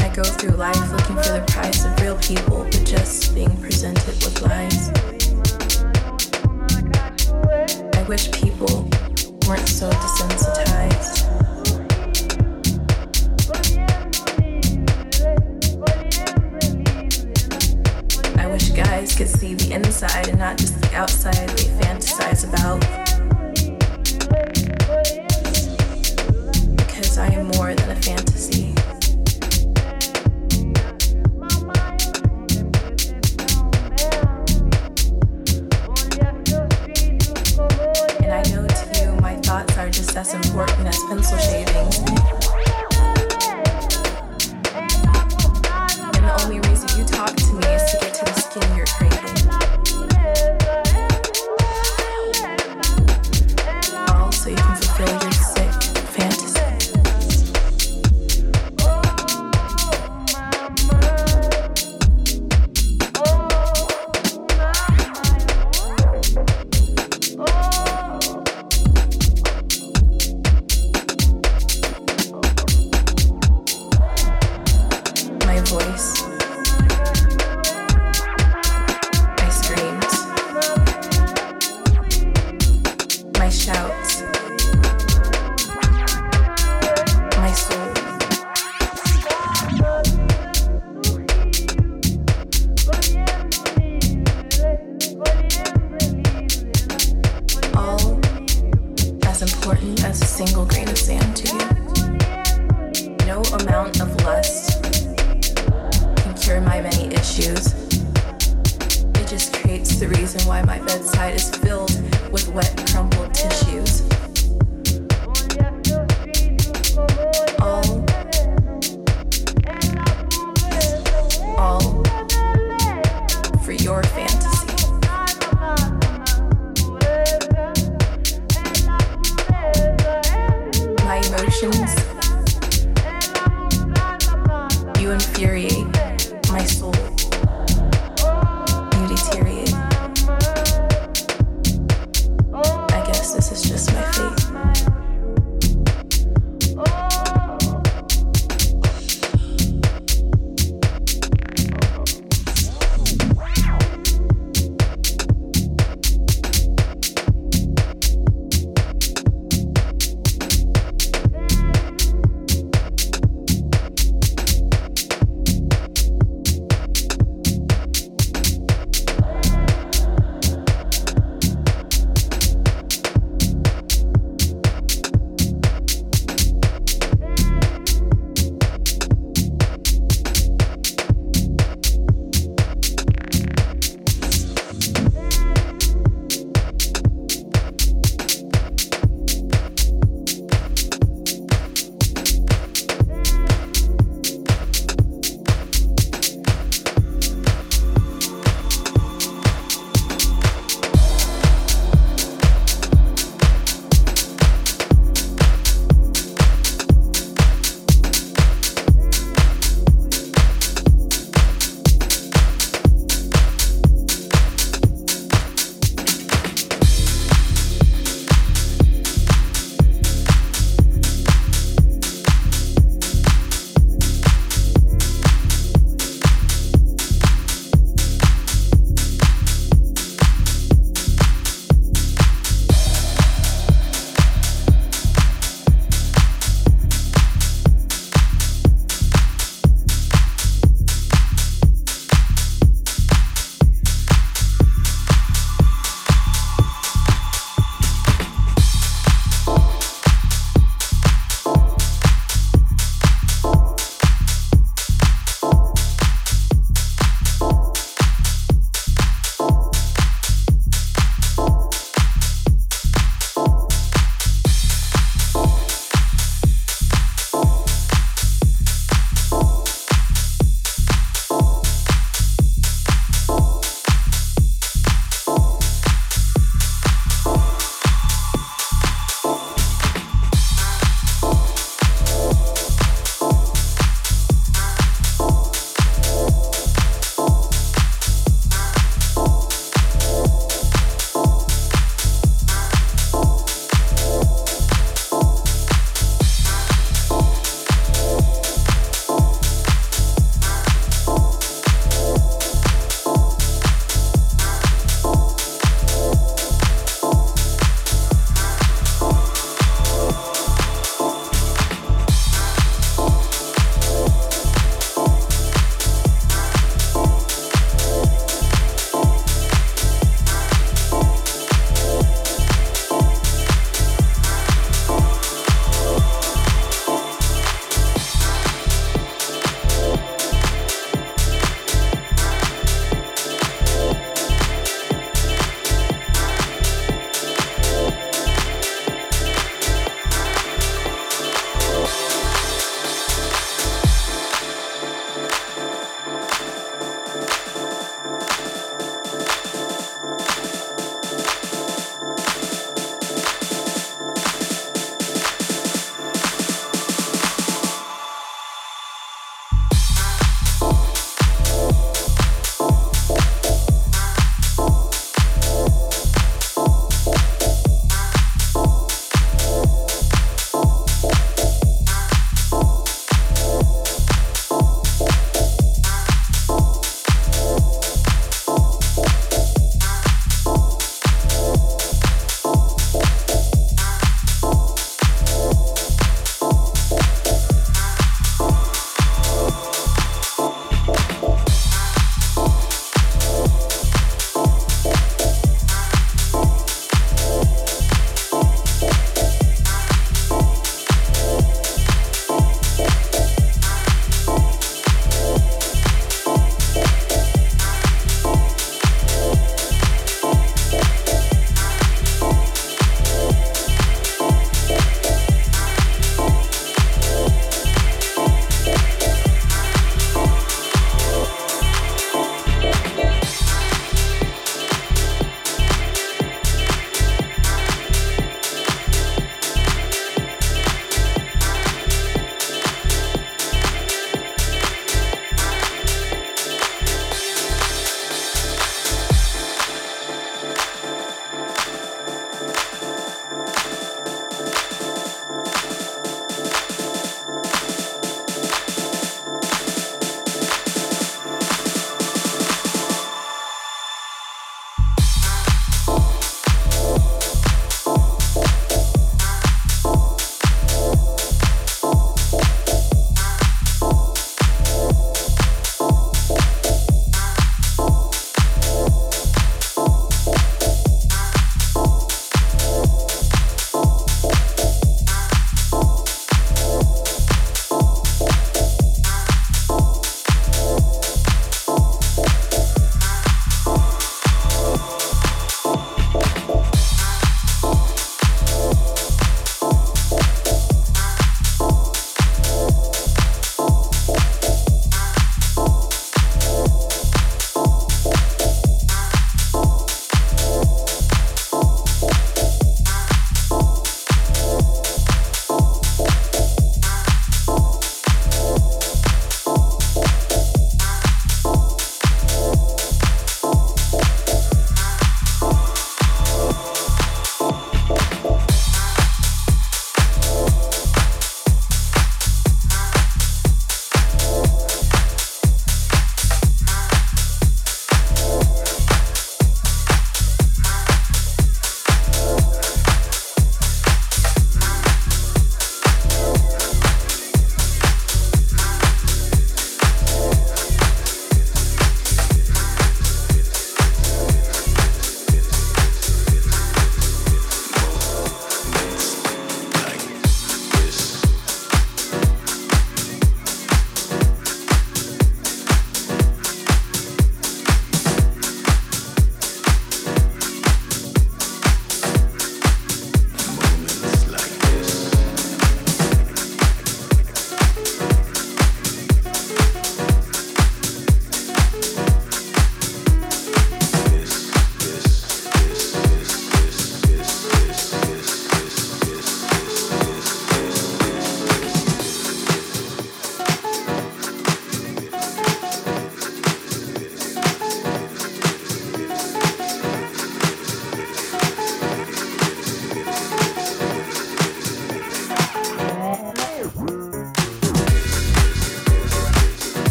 I go through life looking for the of real people, but just being presented with lies. I wish people weren't so desensitized. I wish guys could see the inside and not just the outside they fantasize about. I am more than a fantasy. And I know to you, my thoughts are just as important as pencil shavings.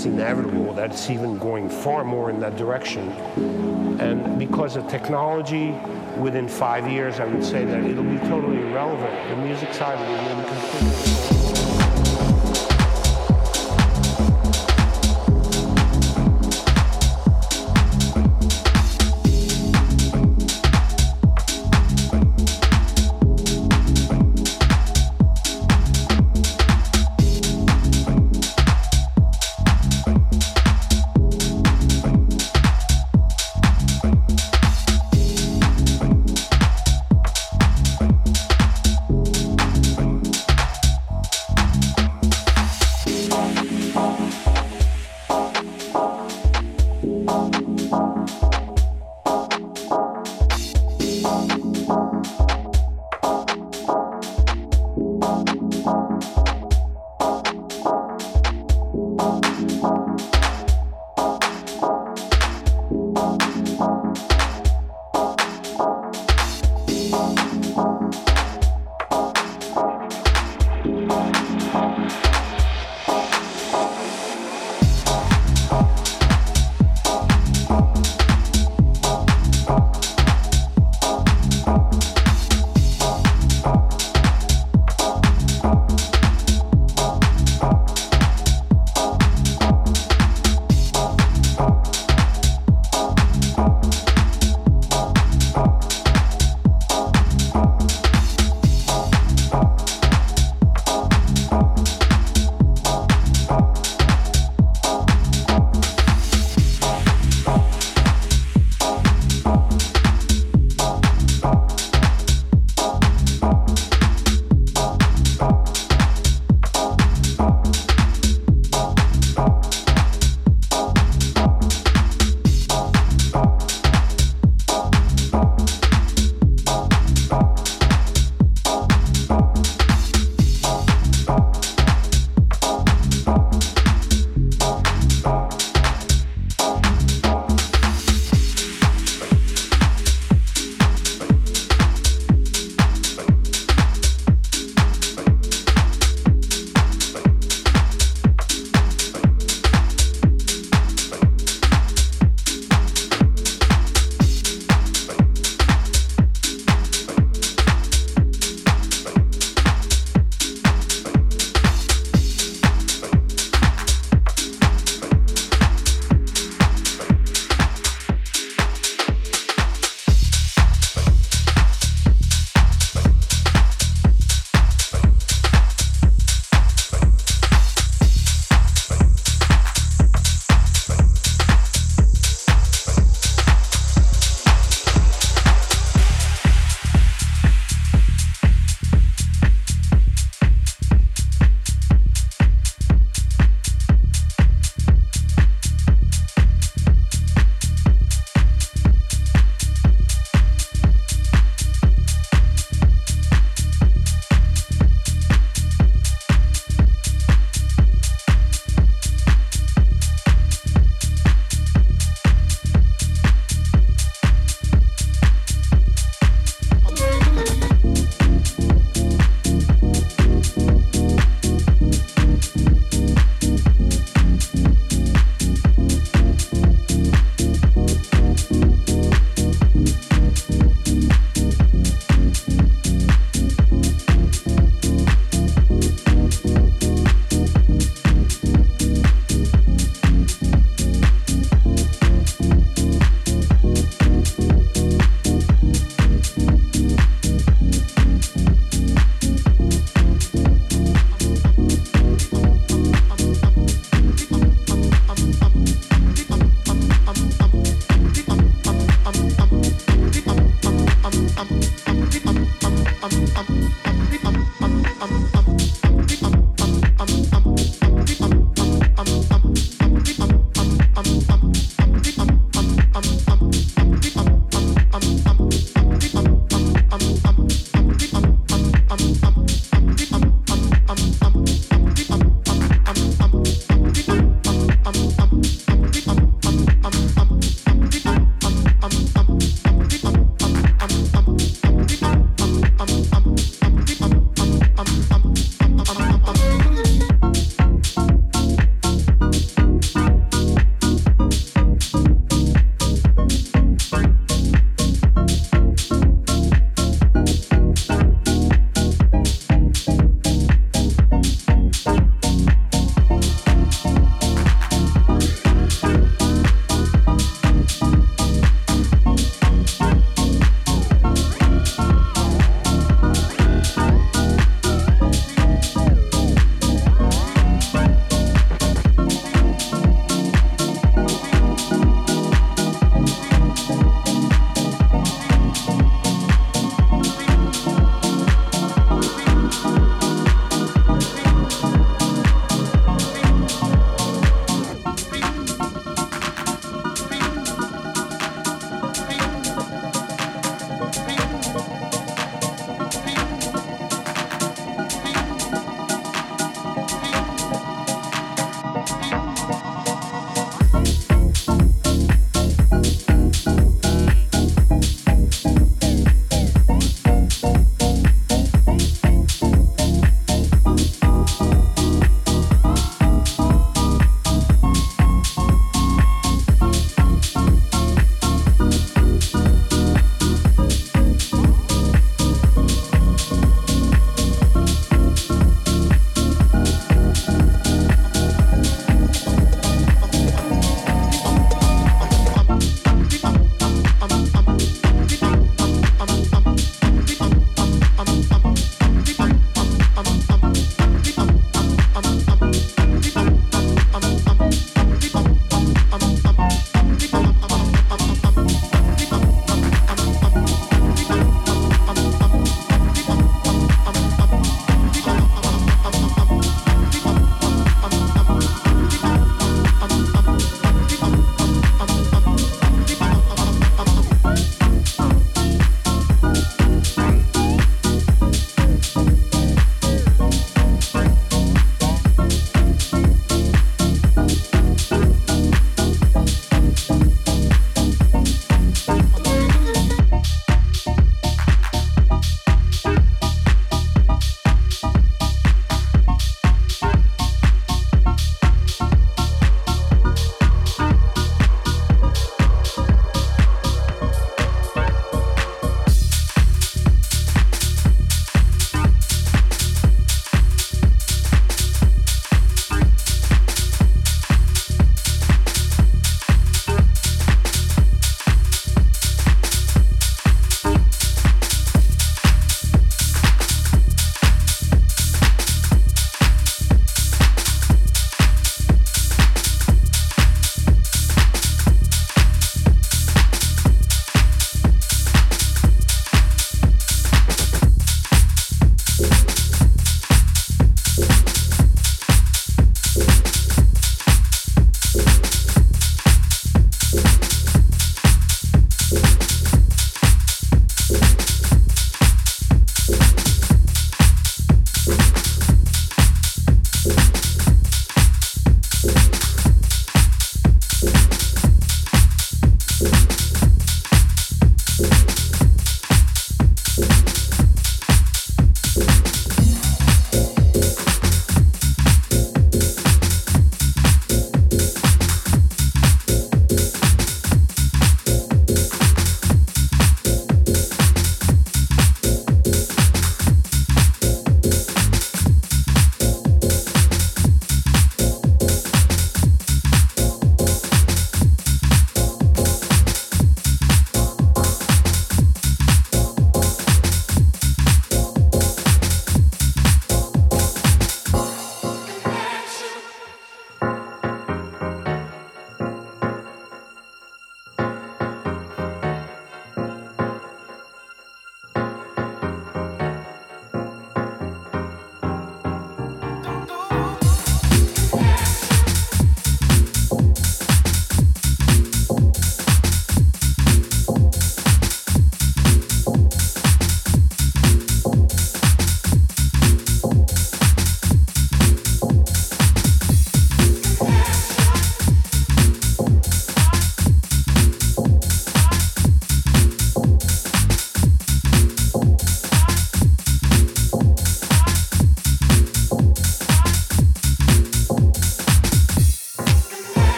it's inevitable that it's even going far more in that direction. And because of technology, within five years, I would say that it'll be totally irrelevant. The music side will be completely.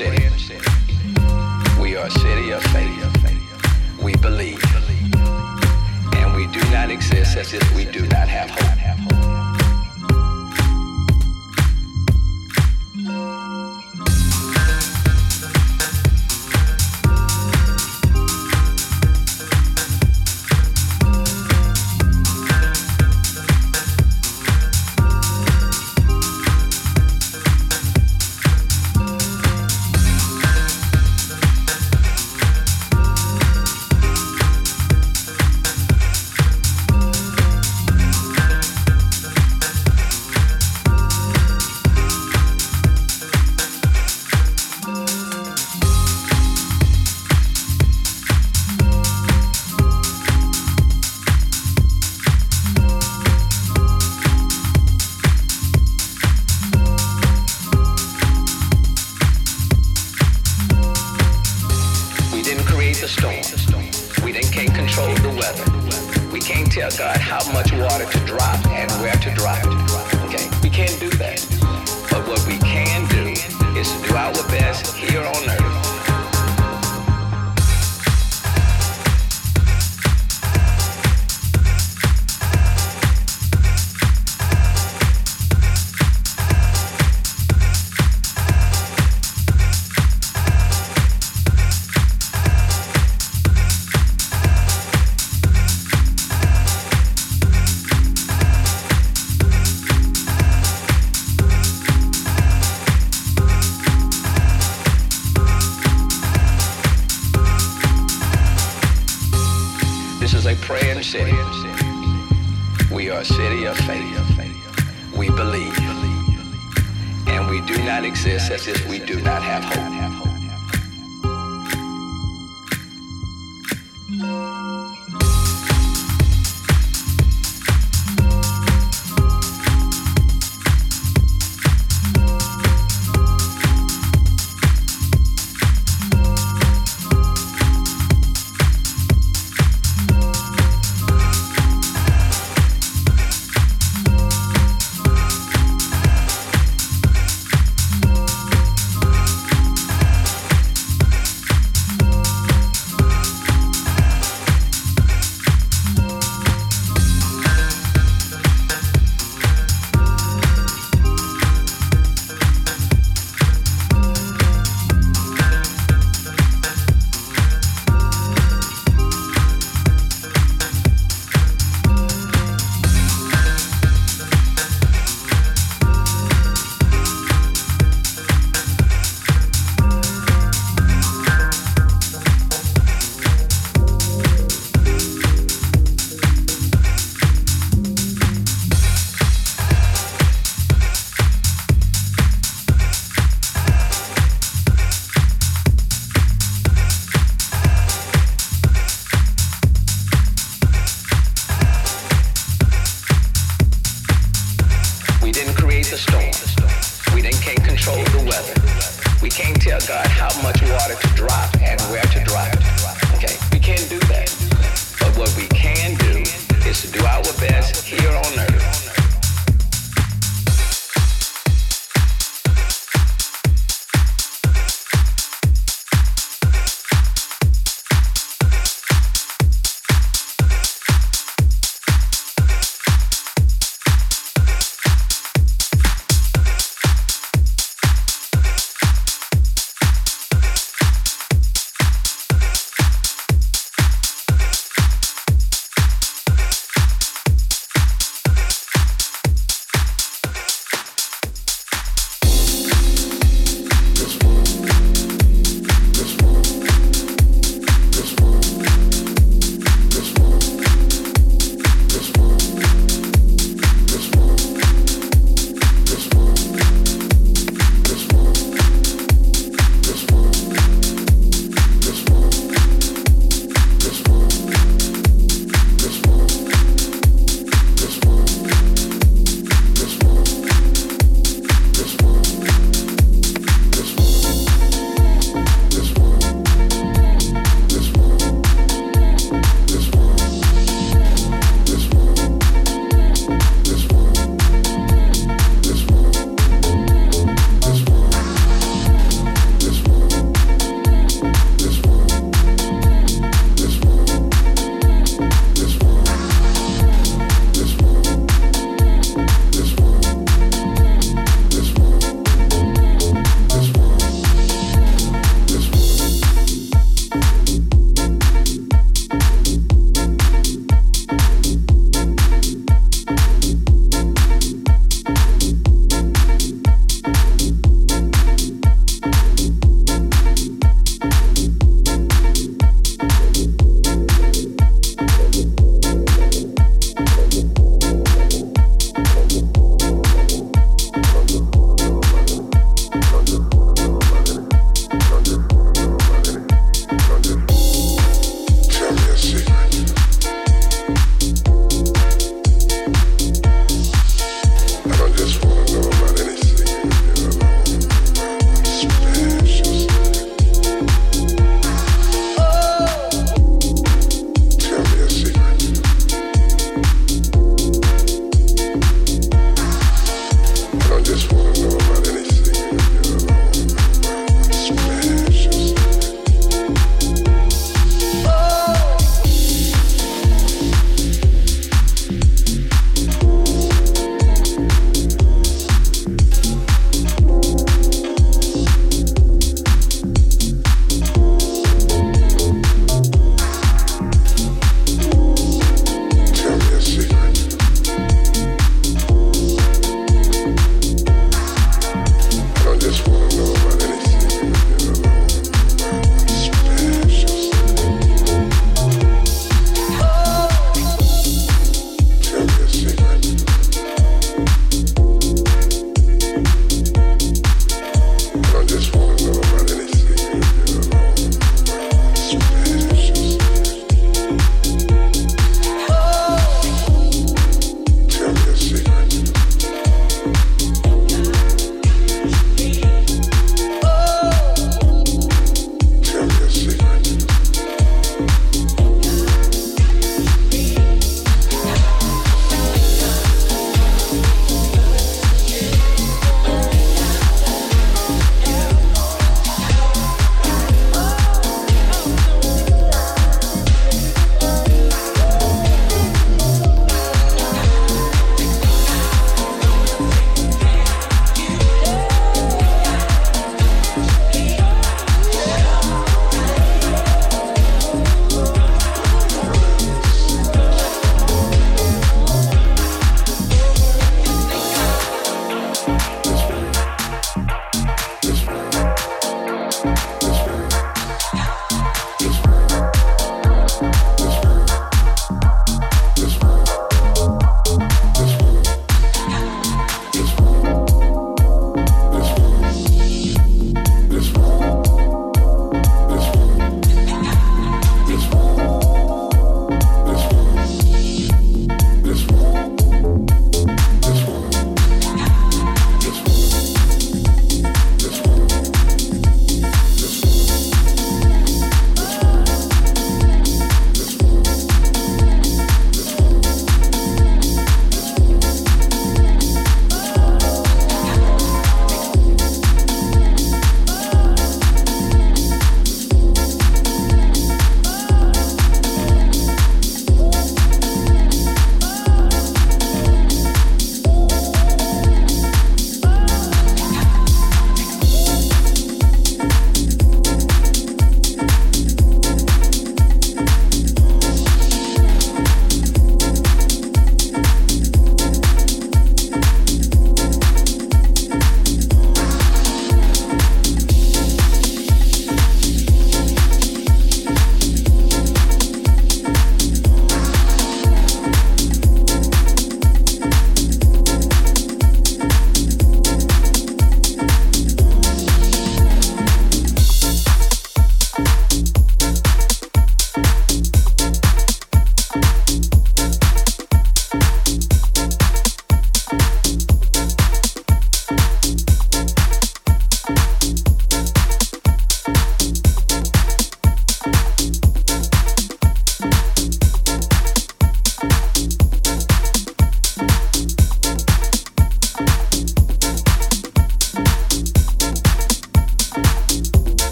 city. We are a city of faith. We believe. And we do not exist as if we do not have hope. As a praying city. We are a city of faith. We believe. And we do not exist as if we do not have hope.